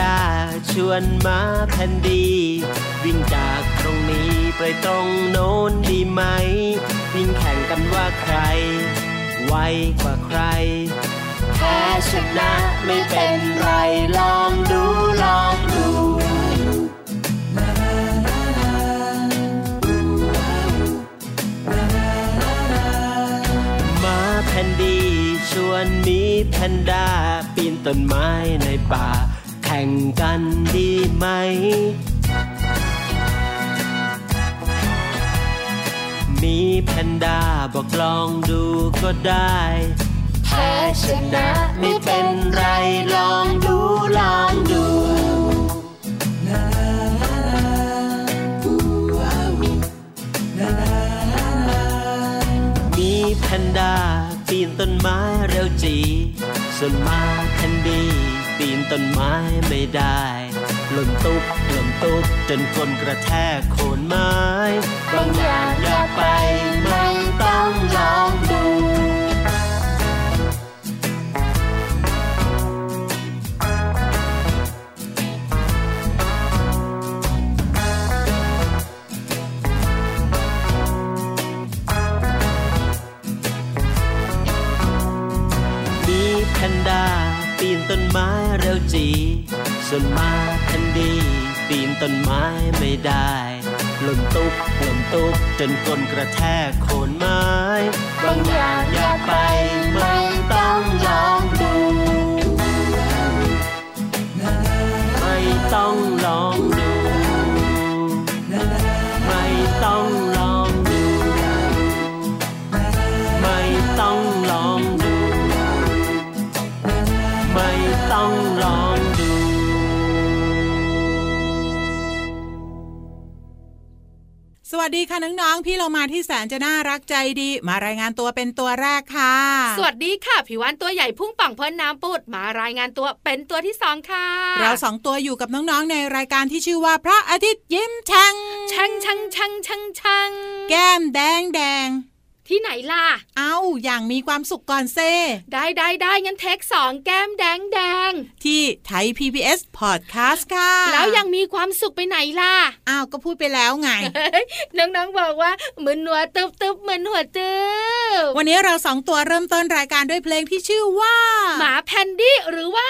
ดาชวนมาแพนดี วิ่งจากตรงนี้ไปตรงโน้นดีไหม วิ่งแข่งกันว่าใคร ไวกว่าใคร แพ้ชนะไม่เป็นไรลองดูลองดูมาแพนดีชวนมีแพนด้าปีนต้นไม้ในป่า แข่งกันดีไหม มีแพนด้าบอกลองดูก็ได้แพ้ชนะไม่เป็นไรลองดูลองดูมีแพนด้าปีนต้นไม้เร็วจีส่วนมาแพนดี ปีนต้นไม้ไม่ได้หล่นตุ๊บหล่นตุ๊บจนก้นกระแทกโคนไม้ บางอย่างอย่าไปไม่ ต้นไม้เร็วจี ส่วนมาแพนดี ปีนต้นไม้ไม่ได้หล่นตุ๊บหล่นตุ๊บจนก้นกระแทกโคนไม้บางอย่างอย่าไปไม่ต้องลองดู ไม่ต้องลอง วัสดีค่ะน้องๆ พี่เรามาที่แสนจะน่ารักใจดี มารายงานตัวเป็นตัวแรกค่ะ สวัสดีค่ะผิววันตัวใหญ่พุ่งป่องพ้นน้ำปุดมารายงานตัวเป็นตัวที่สองค่ะ เราสองตัวอยู่กับน้องๆ ในรายการที่ชื่อว่าพระอาทิตย์ยิ้มช่างชังชังชังชังชังแก้มแดงแดง ที่ไหนล่ะ เอาอย่างมีความสุขก่อนเซได้ได้ได้งั้นเทคสองแก้มแดงแดงที่ไทย PBS Podcast ค่ะ แล้วยังมีความสุขไปไหนล่ะ อ้าว ก็พูดไปแล้วไง น้องๆบอกว่าเหมือนหัวตึบตึบเหมือนหัวตึบวันนี้เราสองตัวเริ่มต้นรายการด้วยเพลงที่ชื่อว่า หมาแพนดี้หรือว่า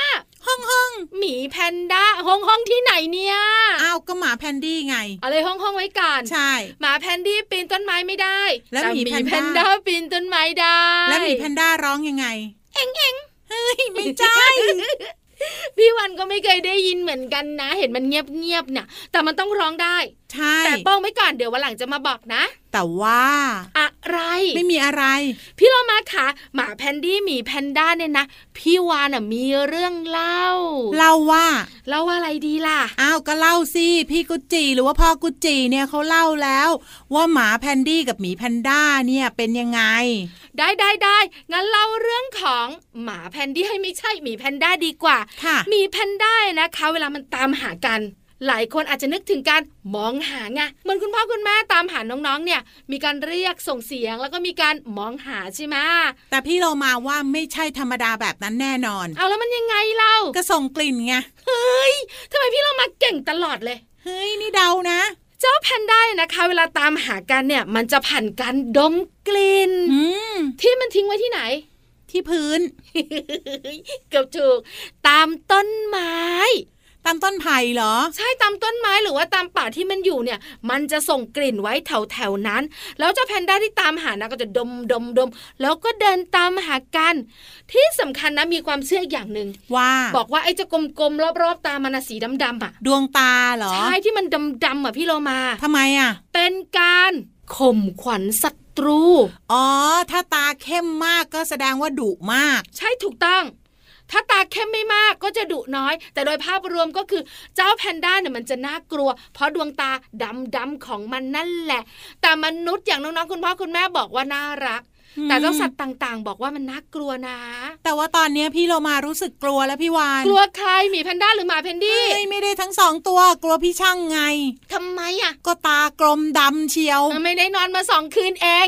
ห้องห้องหมีแพนด้าห้องห้องที่ไหนเนี่ยอ้าวก็หมาแพนดี้ไงอะไรห้องห้องไว้ก่อนใช่หมาแพนดี้ปีนต้นไม้ไม่ได้ แล้วต่หมีแพนด้าแพนด้าปีนต้นไม้ได้ แล้วหมีแพนด้าร้องยังไง เอ็งเอ็งเฮ้ยไม่ใช่พี่วันก็ไม่เคยได้ยินเหมือนกันนะ เห็นมันเงียบเงียบๆน่ะแต่มันต้องร้องได้ ใช่แต่ป้องไว้ก่อนเดี๋ยววันหลังจะมาบอกนะ แต่ว่าอะไรไม่มีอะไร พี่เรามาค่ะหมาแพนดี้หมีแพนด้าเนี่ยนะพี่วานอะมีเรื่องเล่า เล่าว่าเล่าว่าอะไรดีล่ะอ้าวก็เล่าสิพี่กุจิหรือว่าพ่อกุจิเนี่ยเขาเล่าแล้ว ว่าหมาแพนดี้กับหมีแพนด้าเนี่ยเป็นยังไง ได้ได้ได้งั้นเล่าเรื่องของหมาแพนดี้ให้ไม่ใช่หมีแพนด้าดีกว่าค่ะหมีแพนด้านะคะ เวลามันตามหากัน หลายคนอาจจะนึกถึงการมองหาไงเหมือนคุณพ่อคุณแม่ตามหาน้องๆ เนี่ย มีการเรียกส่งเสียงแล้วก็มีการมองหาใช่ไหมแต่พี่เรามาว่าไม่ใช่ธรรมดาแบบนั้นแน่นอน เอาแล้วมันยังไงเล่าก็ส่งกลิ่นไงเฮ้ยทำไมพี่เรามาเก่งตลอดเลยเฮ้ยนี่เดานะเจ้าแพนด้าเนี่ยนะคะ เวลาตามหากันเนี่ย มันจะผ่านการดมกลิ่นอืมที่มันทิ้งไว้ที่ไหน ที่พื้น เกือบถูกตามต้นไม้ ตามต้นไผ่เหรอ ใช่ตามต้นไม้หรือว่าตามป่าที่มันอยู่เนี่ย มันจะส่งกลิ่นไว้แถวแถวๆนั้น แล้วเจ้าแพนด้าที่ตามหานะก็จะดมดมดมแล้วก็เดินตามหากัน ที่สำคัญนะมีความเชื่ออีกอย่างหนึ่งว่าบอกว่าไอ้เจะกลมๆรอบๆตามันนะสีดำๆอะ ดวงตาเหรอใช่ที่มันดำๆอะพี่โลมาทำไมอะ เป็นการข่มขวัญศัตรู อ๋อ ถ้าตาเข้มมากก็แสดงว่าดุมาก ใช่ถูกต้อง ถ้าตาเข้มไม่มากก็จะดุน้อย แต่โดยภาพรวมก็คือเจ้าแพนด้าเนี่ยมันจะน่ากลัว เพราะดวงตาดำดำๆของมันนั่นแหละ แต่มนุษย์อย่างน้องๆคุณพ่อคุณแม่บอกว่าน่ารักอืมแต่เจ้าสัตว์ต่างๆ บอกว่ามันน่ากลัวนะ แต่ว่าตอนเนี้ยพี่เรามารู้สึกกลัวแล้วพี่วานกลัวใครหมีแพนด้าหรือหมาแพนดี้เอ้ยไม่ได้ทั้งสองตัวกลัวพี่ช่างไงทำไมอะ ก็ตากลมดำเชียว ไม่ได้นอนมาสองคืนเอง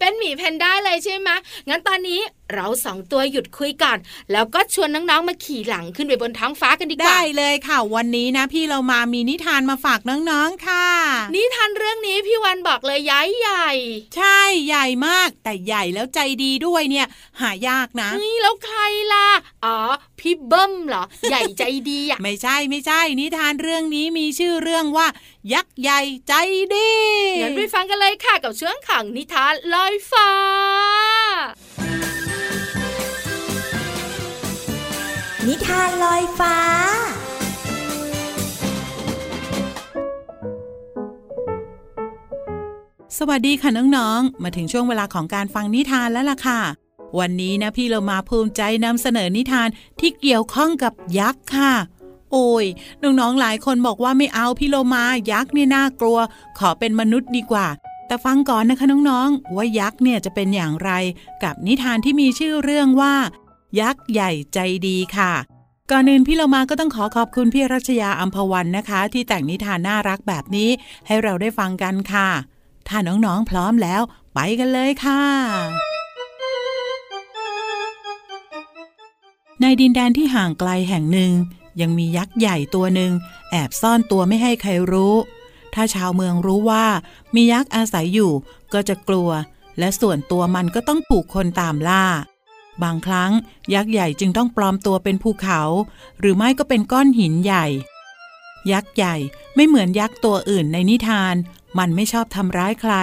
เป็นหมีแพนด้าเลยใช่ไหมงั้นตอนนี้ เราสองตัวหยุดคุยก่อน แล้วก็ชวนน้องๆมาขี่หลังขึ้นไปบนท้องฟ้ากันดีกว่า ได้เลยค่ะ วันนี้นะ พี่เรามามีนิทานมาฝากน้องๆค่ะ นิทานเรื่องนี้พี่วันบอกเลยย้ายใหญ่ ใช่ใหญ่มาก แต่ใหญ่แล้วใจดีด้วยเนี่ย หายากนะเฮ้ยแล้วใครล่ะอ๋อพี่เบิ้มเหรอ ใหญ่ใจดีอะไม่ใช่ไม่ใช่ นิทานเรื่องนี้มีชื่อเรื่องว่า ยักษ์ใหญ่ใจดีงั้นไปฟังกันเลยค่ะกับช่วงขังนิทานลอยฟ้า นิทานลอยฟ้า สวัสดีค่ะน้องๆ มาถึงช่วงเวลาของการฟังนิทานแล้วล่ะค่ะ วันนี้นะพี่เรามาภูมิใจนำเสนอนิทานที่เกี่ยวข้องกับยักษ์ค่ะ โอ้ย น้องๆ หลายคนบอกว่าไม่เอาพี่โลมายักษ์เนี่ยน่ากลัว ขอเป็นมนุษย์ดีกว่า แต่ฟังก่อนนะคะน้องๆ ว่ายักษ์เนี่ยจะเป็นอย่างไร กับนิทานที่มีชื่อเรื่องว่า ยักษ์ใหญ่ใจดีค่ะ ก่อนอื่นพี่เรามาก็ต้องขอขอบคุณพี่รัชยาอัมพวันนะคะ ที่แต่งนิทานน่ารักแบบนี้ให้เราได้ฟังกันค่ะ ถ้าน้องๆพร้อมแล้ว ไปกันเลยค่ะ ในดินแดนที่ห่างไกลแห่งหนึ่ง ยังมียักษ์ใหญ่ตัวหนึ่งแอบซ่อนตัวไม่ให้ใครรู้ ถ้าชาวเมืองรู้ว่า มียักษ์อาศัยอยู่ก็จะกลัว และส่วนตัวมันก็ต้องถูกคนตามล่า บางครั้งยักษ์ใหญ่จึงต้องปลอมตัวเป็นภูเขา หรือไม่ก็เป็นก้อนหินใหญ่ ยักษ์ใหญ่ไม่เหมือนยักษ์ตัวอื่นในนิทาน มันไม่ชอบทำร้ายใคร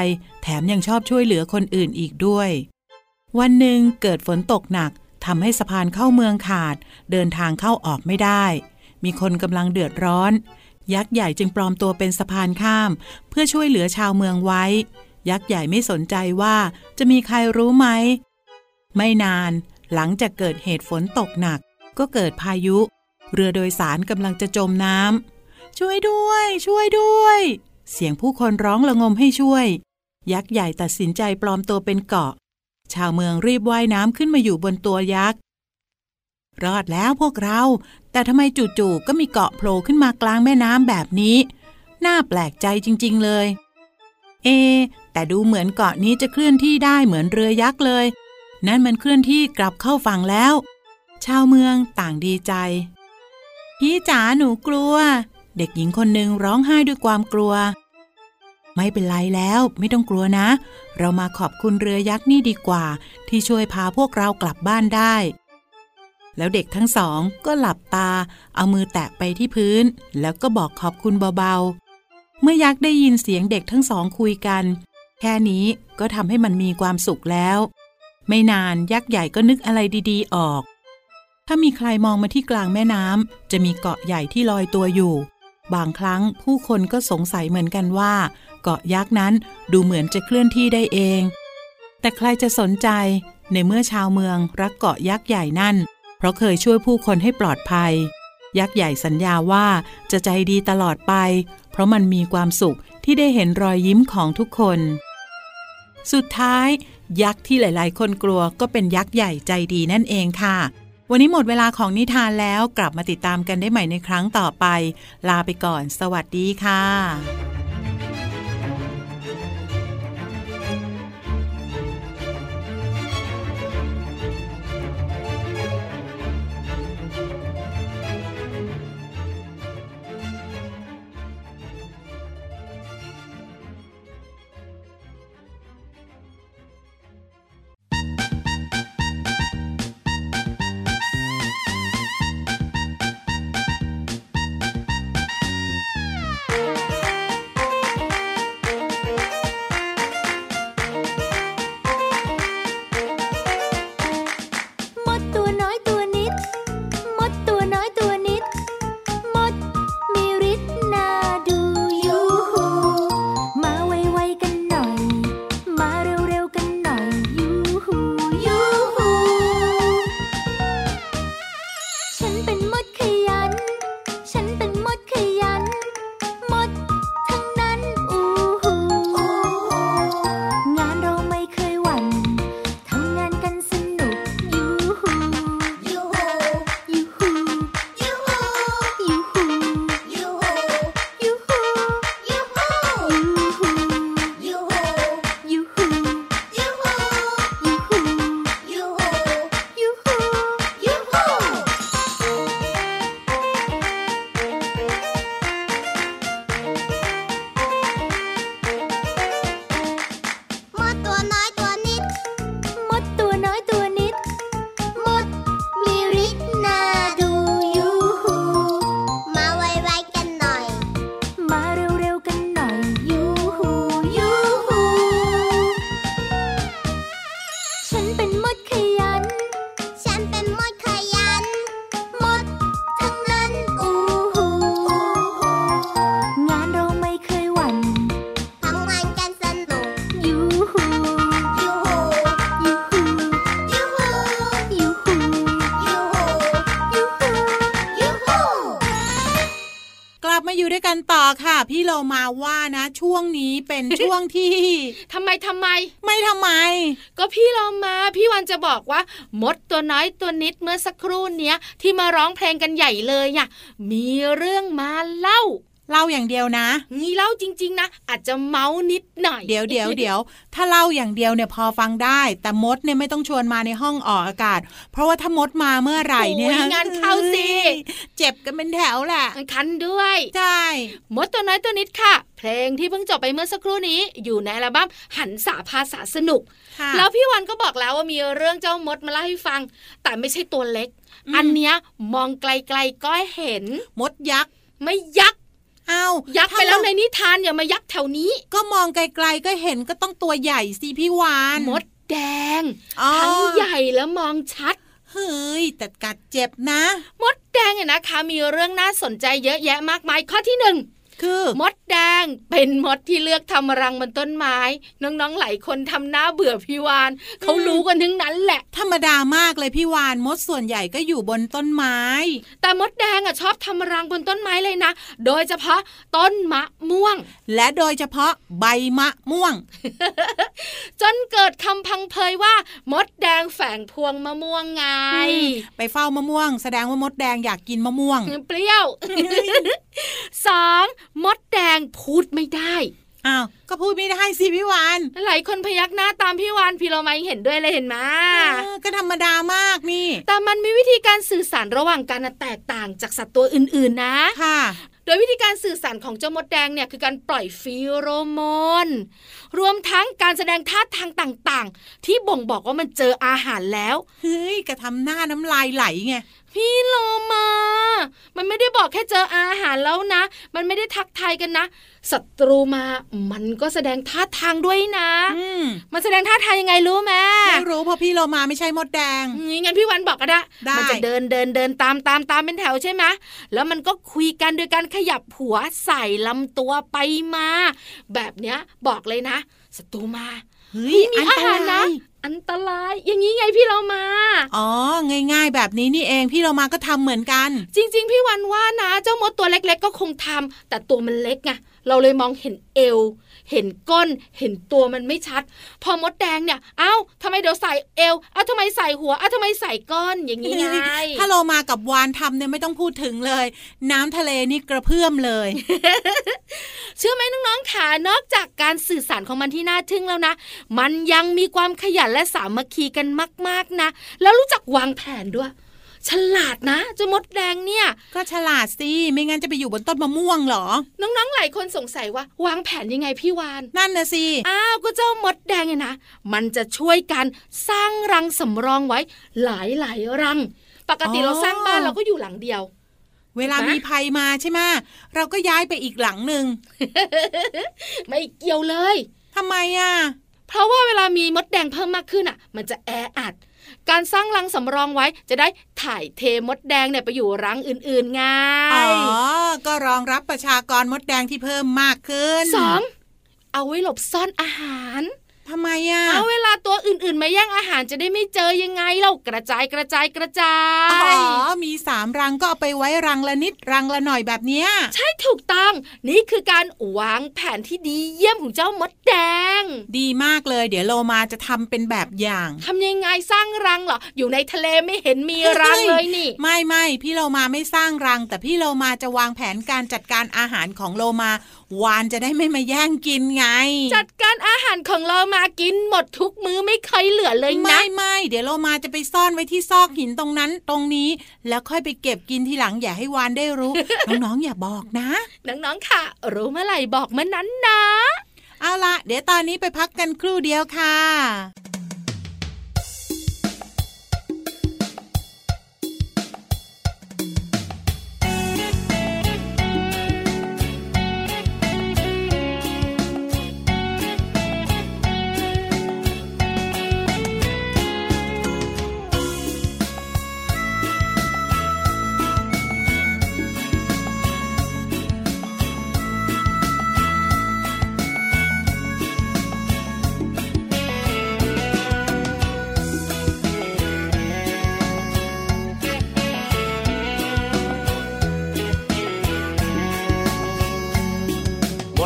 แถมยังชอบช่วยเหลือคนอื่นอีกด้วย วันหนึ่งเกิดฝนตกหนักทำให้สะพานเข้าเมืองขาด เดินทางเข้าออกไม่ได้ มีคนกำลังเดือดร้อน ยักษ์ใหญ่จึงปลอมตัวเป็นสะพานข้าม เพื่อช่วยเหลือชาวเมืองไว้ ยักษ์ใหญ่ไม่สนใจว่าจะมีใครรู้ไหม ไม่นานหลังจากเกิดเหตุฝนตกหนัก ก็เกิดพายุ เรือโดยสารกำลังจะจมน้ำช่วยด้วย ช่วยด้วย เสียงผู้คนร้องระงมให้ช่วย ยักษ์ใหญ่ตัดสินใจปลอมตัวเป็นเกาะ ชาวเมืองรีบว่ายน้ำขึ้นมาอยู่บนตัวยักษ์รอดแล้วพวกเรา แต่ทำไมจู่ๆก็มีเกาะโผล่ขึ้นมากลางแม่น้ำแบบนี้ น่าแปลกใจจริง ๆ เลย เอ แต่ดูเหมือนเกาะนี้จะเคลื่อนที่ได้เหมือนเรือยักษ์เลย นั่นมันเคลื่อนที่กลับเข้าฝั่งแล้ว ชาวเมืองต่างดีใจ พี่จ๋าหนูกลัว เด็กหญิงคนหนึ่งร้องไห้ด้วยความกลัว ไม่เป็นไรแล้วไม่ต้องกลัวนะ เรามาขอบคุณเรือยักษ์นี่ดีกว่า ที่ช่วยพาพวกเรากลับบ้านได้ แล้วเด็กทั้งสองก็หลับตา เอามือแตะไปที่พื้น แล้วก็บอกขอบคุณเบาๆ เมื่อยักษ์ได้ยินเสียงเด็กทั้งสองคุยกัน แค่นี้ก็ทำให้มันมีความสุขแล้ว ไม่นานยักษ์ใหญ่ก็นึกอะไรดีๆออก ถ้ามีใครมองมาที่กลางแม่น้ำจะมีเกาะใหญ่ที่ลอยตัวอยู่ บางครั้งผู้คนก็สงสัยเหมือนกันว่า เกาะยักษ์นั้นดูเหมือนจะเคลื่อนที่ได้เอง แต่ใครจะสนใจในเมื่อชาวเมืองรักเกาะยักษ์ใหญ่นั่น เพราะเคยช่วยผู้คนให้ปลอดภัย ยักษ์ใหญ่สัญญาว่าจะใจดีตลอดไป เพราะมันมีความสุขที่ได้เห็นรอยยิ้มของทุกคน สุดท้าย ยักษ์ที่หลาย ๆ คนกลัวก็เป็นยักษ์ใหญ่ใจดีนั่นเองค่ะ วันนี้หมดเวลาของนิทานแล้วกลับมาติดตามกันได้ใหม่ในครั้งต่อไป ลาไปก่อน สวัสดีค่ะ นี้เป็นช่วงที่ทำไมทำไม ไม่ทำไม ก็พี่เรามา พี่วันจะบอกว่า มดตัวน้อยตัวนิดเมื่อสักครู่เนี้ยที่มาร้องเพลงกันใหญ่เลยอะมีเรื่องมาเล่าเล่าอย่างเดียวนะ นี่เล่าจริง ๆ นะ อาจจะเมานิดหน่อย เดี๋ยวเดี๋ยวเดี๋ยวถ้าเล่าอย่างเดียวเนี่ยพอฟังได้ แต่มดเนี่ยไม่ต้องชวนมาในห้องออกอากาศ เพราะว่าถ้ามดมาเมื่อไหร่เนี่ยโอ้งานเข้าสิ เจ็บกันเป็นแถวแหละคันด้วย ใช่ มดตัวน้อยตัวนิดค่ะ เพลงที่เพิ่งจบไปเมื่อสักครู่นี้ อยู่ในอัลบั้มหันสาภาษาสนุกค่ะแล้วพี่วันก็บอกแล้วว่ามีเรื่องเจ้ามดมาเล่าให้ฟัง แต่ไม่ใช่ตัวเล็ก อันเนี้ยมองไกลๆก็เห็น มดยักษ์ไม่ยักษ์อ้าวยักษ์ไปแล้วในนิทานอย่ามายักษ์แถวนี้ ก็มองไกลๆก็เห็นก็ต้องตัวใหญ่สิพี่วานมดแดงอ๋อทั้งใหญ่และมองชัดเฮ้ยแต่กัดเจ็บนะ มดแดงเนี่ยนะคะ มีเรื่องน่าสนใจเยอะแยะมากมายข้อที่หนึ่ง คือมดแดงเป็นมดที่เลือกทำรังบนต้นไม้ น้องๆหลายคนทำหน้าเบื่อพี่วานเขารู้กันทั้งนั้นแหละ ธรรมดามากเลยพี่วานมดส่วนใหญ่ก็อยู่บนต้นไม้ แต่มดแดงอะชอบทำรังบนต้นไม้เลยนะ โดยเฉพาะต้นมะม่วง และโดยเฉพาะใบมะม่วง จนเกิดคำพังเพยว่า มดแดงแฝงพวงมะม่วงไง ไปเฝ้ามะม่วง แสดงว่ามดแดงอยากกินมะม่วง เปรี้ยวสอง มดแดงพูดไม่ได้อ้าวก็พูดไม่ได้สิพี่วานหลายคนพยักหน้าตามพี่วานพี่โรมายังเห็นด้วยเลยเห็นไหมเออก็ธรรมดามากนี่ แต่มันมีวิธีการสื่อสารระหว่างกันน่ะแตกต่างจากสัตว์ตัวอื่นๆนะค่ะ โดยวิธีการสื่อสารของเจ้ามดแดงเนี่ยคือการปล่อยฟีโรโมน รวมทั้งการแสดงท่าทางต่างๆ ที่บ่งบอกว่ามันเจออาหารแล้ว เฮ้ยกระทำหน้าน้ำลายไหลไงพี่โลมา มันไม่ได้บอกแค่เจออาหารแล้วนะ มันไม่ได้ทักทายกันนะ ศัตรูมา มันก็แสดงท่าทางด้วยนะอืมมันแสดงท่าทางยังไงรู้ไหมไม่รู้เพราะพี่โลมาไม่ใช่มดแดงงี้งั้นพี่วันบอกก็ได้ได้มัจะเดินเดินเดินตามตามตามเป็นแถวใช่ไหมแล้วมันก็คุยกันโดยการขยับหัวใส่ลำตัวไปมา แบบเนี้ยบอกเลยนะศัตรูมาเฮ้ยมีอันอาตหารรานะยอันตรายอย่างนี้ไงพี่เรามา อ๋อ ง่ายๆ แบบนี้นี่เองพี่โลมาก็ทำเหมือนกัน จริง ๆ พี่วันว่านะ เจ้ามดตัวเล็ก ๆ ก็คงทำแต่ตัวมันเล็กไงเราเลยมองเห็นเอว เห็นก้นเห็นตัวมันไม่ชัด พอมดแดงเนี่ย เอ้าทำไมเดี๋ยวใส่เอวเอ้าทำไมใส่หัวเอ้าทำไมใส่ก้นอย่างนี้ไงถ้าโลมากับวานทำเนี่ยไม่ต้องพูดถึงเลย น้ำทะเลนี่กระเพื่อมเลย เชื่อไหมน้องๆขานอกจากการสื่อสารของมันที่น่าทึ่งแล้วนะ มันยังมีความขยันและสามัคคีกันมาก ๆนะ แล้วรู้จักวางแผนด้วย ฉลาดนะเจ้ามดแดงเนี่ย ก็ฉลาดสิไม่งั้นจะไปอยู่บนต้นมะม่วงเหรอ น้องๆหลายคนสงสัยว่าวางแผนยังไงพี่วานนั่นนะสิอ้าวก็เจ้ามดแดงเนี่ยนะมันจะช่วยกันสร้างรังสำรองไว้ หลายหลายๆรัง ปกติอ๋อเราสร้างบ้านเราก็อยู่หลังเดียว เวลานะมีภัยมาใช่ไหมเราก็ย้ายไปอีกหลังหนึ่งไม่เกี่ยวเลยทำไมอะเพราะว่าเวลามีมดแดงเพิ่มมากขึ้นอะ มันจะแออัด การสร้างรังสำรองไว้จะได้ถ่ายเทมดแดงเนี่ยไปอยู่รังอื่นๆไงอ๋อ ก็รองรับประชากรมดแดงที่เพิ่มมากขึ้นสองเอาไว้หลบซ่อนอาหาร ทำไมอะเอาเวลาตัวอื่นๆมาแย่งอาหารจะได้ไม่เจอยังไงเรากระจายกระจายกระจาอ๋ยอมีสามรังก็เอาไปไว้รังละนิดรังละหน่อยแบบเนี้ย ใช่ถูกต้อง นี่คือการวางแผนที่ดีเยี่ยมของเจ้ามดแดง ดีมากเลย เดี๋ยวโลมาจะทำเป็นแบบอย่างทำยังไงสร้างรังเหรออยู่ในทะเลไม่เห็นมีรังเลยนี่ ไม่ไม่พี่โลมาไม่สร้างรัง แต่พี่โลมาจะวางแผนการจัดการอาหารของโลมา วานจะได้ไม่มาแย่งกินไง จัดการอาหารของเรามากินหมดทุกมื้อไม่เคยเหลือเลยนะไม่ไม่เดี๋ยวโลมาจะไปซ่อนไว้ที่ซอกหินตรงนั้นตรงนี้ แล้วค่อยไปเก็บกินทีหลังอย่าให้วานได้รู้ น้องๆอย่าบอกนะ น้องๆค่ะ รู้เมื่อไหร่บอกเมื่อนั้นนะ เอาละเดี๋ยวตอนนี้ไปพักกันครู่เดียวค่ะ「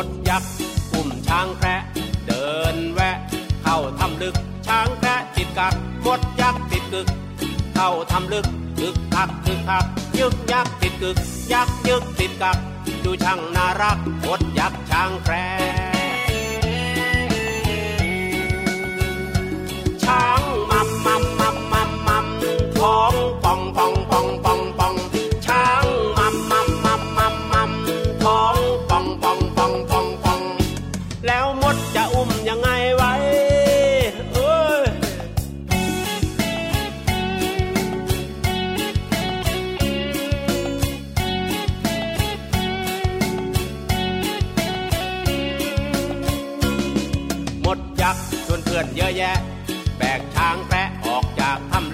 ดยักษ์อุ้มช้างแคระเดินแวะ เข้าทำลึกช้างแคระติดกักมดยักษ์ติดกึก เข้าทำลึกกึกคักกึกคักยึกยักษ์ติดกึก ยักษ์ยึกติดกักดูช่างน่ารักมดยักษ์ช้างแคระช้างมัมมัมมัมมัมมัมท้องป่องป่อง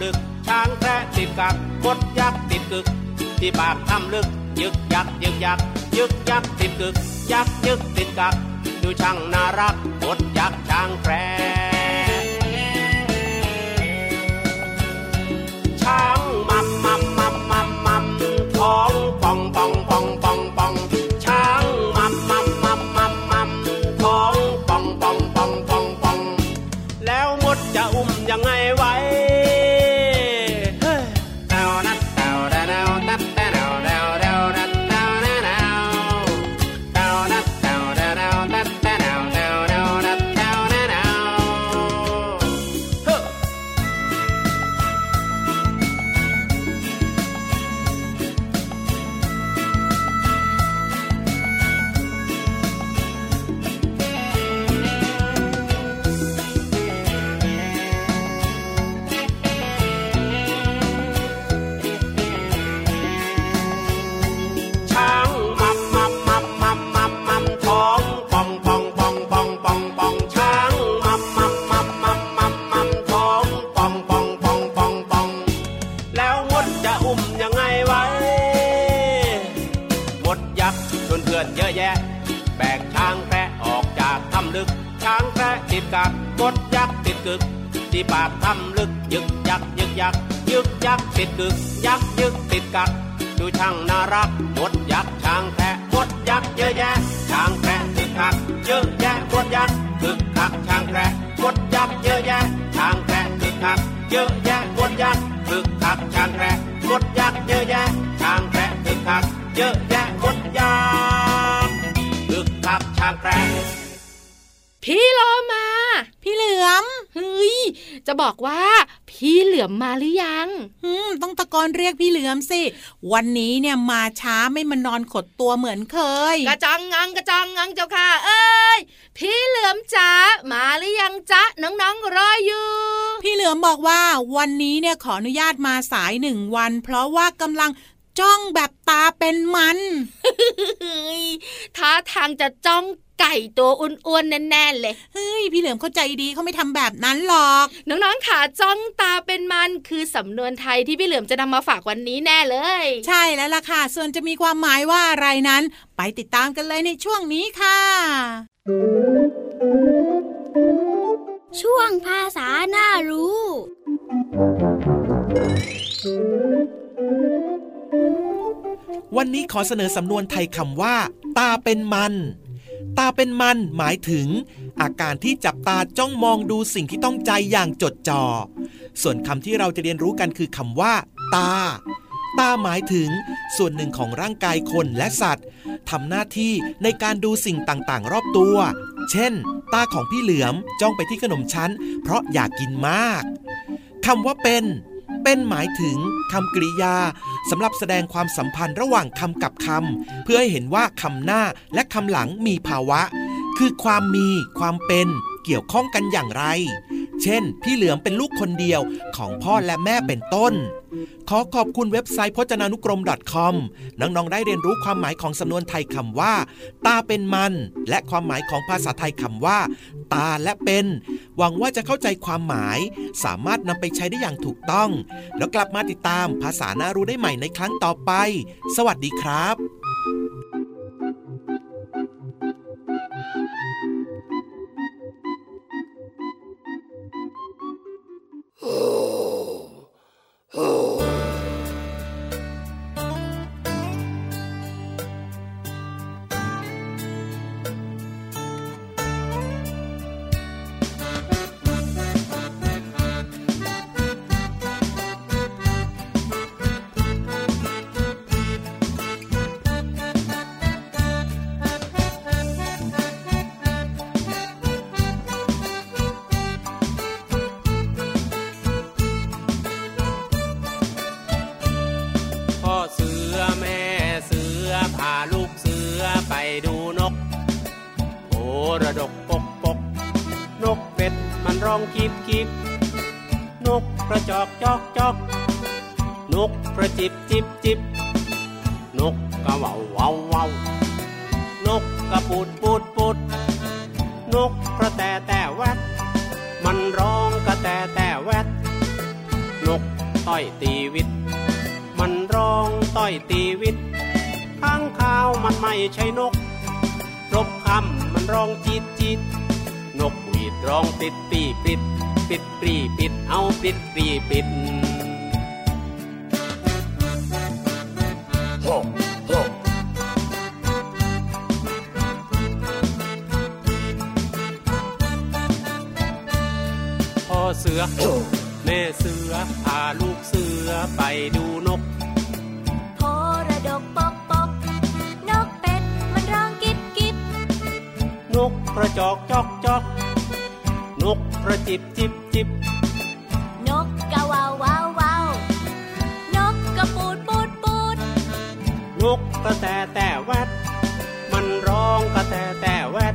ลึก ช้างแท้ติดกักกดยักษ์ติดกึก ที่ปากถ้ำลึก ยึกยักยึกยักยึกยักติดกึก ยักยึกติดกัก ดูช่างน่ารักกดยักษ์ช้างแพรช้าง อะแยะมดยักษ์คึกคักช้างแพะมดยักษ์เยอะแยะช้างแกะคึกคักเยอะแยะมดยักษ์คึกคักช้างแกะพี่โลมา พี่เหลือม ฮ้ยจะบอกว่าพี่เหลือมมาหรือยังอืมต้องตะโกนเรียกพี่เหลือมสิ วันนี้เนี่ยมาช้าไม่มานอนขดตัวเหมือนเคย กระจังงังกระจังงังเจ้าค่ะ เอ้ย พี่เหลือมจ๋ามาหรือยังจ๊ะน้องๆรออยู่ พี่เหลือมบอกว่าวันนี้เนี่ยขออนุญาตมาสายหนึ่งวัน เพราะว่ากำลัง จ้องแบบตาเป็นมันเฮ้ยท่าทางจะจ้องไก่ตัวอ้วนๆแน่ๆเลย เฮ้ย พี่เหลือมเข้าใจดีเขาไม่ทำแบบนั้นหรอก น้องๆขาจ้องตาเป็นมันคือสำนวนไทยที่พี่เหลือมจะนำมาฝากวันนี้แน่เลย ใช่แล้วล่ะค่ะ ส่วนจะมีความหมายว่าอะไรนั้น ไปติดตามกันเลยในช่วงนี้ค่ะ ช่วงภาษาหน้ารู้ วันนี้ขอเสนอสำนวนไทยคำว่า ตาเป็นมัน ตาเป็นมันหมายถึง อาการที่จับตาจ้องมองดูสิ่งที่ต้องใจอย่างจดจอ่อ ส่วนคำที่เราจะเรียนรู้กันคือคำว่า ตา ตาหมายถึง ส่วนหนึ่งของร่างกายคนและสัตว์ทำหน้าที่ในการดูสิ่งต่างๆ รอบตัว เช่น ตาของพี่เหลือมจ้องไปที่ขนมชั้น เพราะอยากกินมากคำว่าเป็น เป็นหมายถึงคำกริยาสำหรับแสดงความสัมพันธ์ระหว่างคำกับคำเพื่อให้เห็นว่าคำหน้าและคำหลังมีภาวะ คือความมี ความเป็น เกี่ยวข้องกันอย่างไร เช่น พี่เหลือมเป็นลูกคนเดียวของพ่อและแม่เป็นต้น ขอขอบคุณเว็บไซต์พจนานุกรม .com น้องๆ ได้เรียนรู้ความหมายของสำนวนไทยคำว่า ตาเป็นมัน และความหมายของภาษาไทยคำว่า ตาและเป็น หวังว่าจะเข้าใจความหมาย สามารถนำไปใช้ได้อย่างถูกต้อง แล้วกลับมาติดตามภาษาน่ารู้ได้ใหม่ในครั้งต่อไป สวัสดีครับ อเสือแม่เสือพาลูกเสือไปดูนกโพระดกปกปกนกเป็ดมันร้องกิบกิบนกกระจอกจอกจอกนกกระจิบจิบจิบนกกะว่าวว้าวว้าวนกกระปูดปูดปูดนกกระแตแต่แวดมันร้องกระแตแต่แวด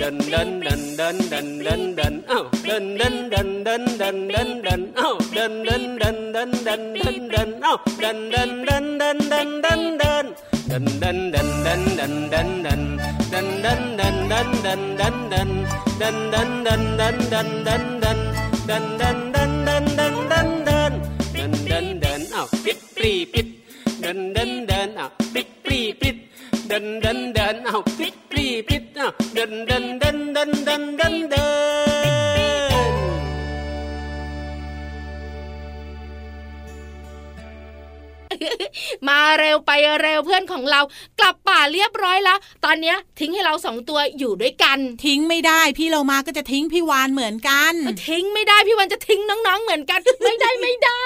ดินเดินเดินเดินเดินเดินเดินเดินเอ้าเดินเดินเดินเดินเดินเดินเดินเอ้าเดินเดินเดินเดินเดินเดินเดินเอ้าเดิน dun dun มาเร็วไปเร็วเพื่อนของเรา กลับป่าเรียบร้อยแล้ว ตอนเนี้ยทิ้งให้เราสองตัวอยู่ด้วยกัน ทิ้งไม่ได้พี่เรามาก็จะทิ้งพี่วานเหมือนกันทิ้งไม่ได้พี่วันจะทิ้งน้องๆเหมือนกัน ไม่ได้ไม่ได้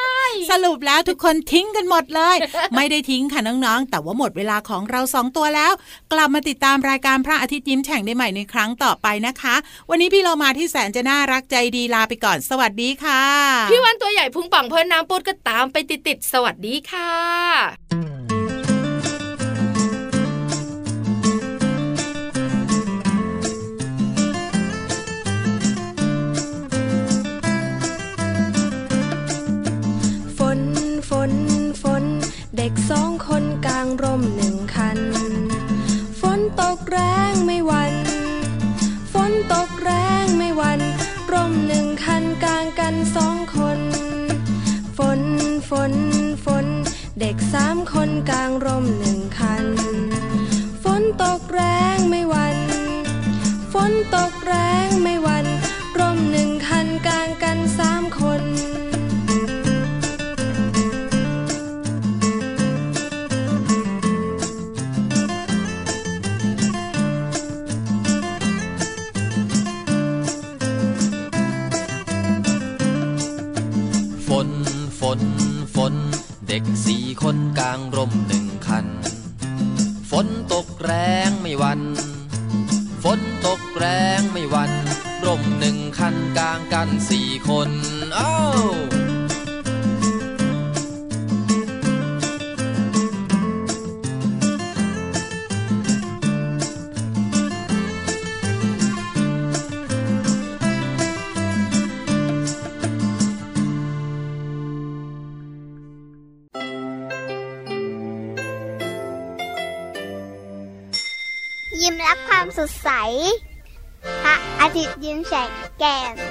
สรุปแล้วทุกคนทิ้งกันหมดเลย ไม่ได้ทิ้งค่ะน้องๆแต่ว่าหมดเวลาของเราสองตัวแล้ว กลับมาติดตามรายการพระอาทิตย์ยิ้มแฉ่งได้ใหม่ในครั้งต่อไปนะคะ วันนี้พี่เรามาที่แสนจะน่ารักใจดีลาไปก่อนสวัสดีค่ะ พี่วันตัวใหญ่พุงป่องเพิ่นน้ำปุดก็ตามไปติดๆสวัสดีค่ะ lá! คนกลางร่มแด Yeah.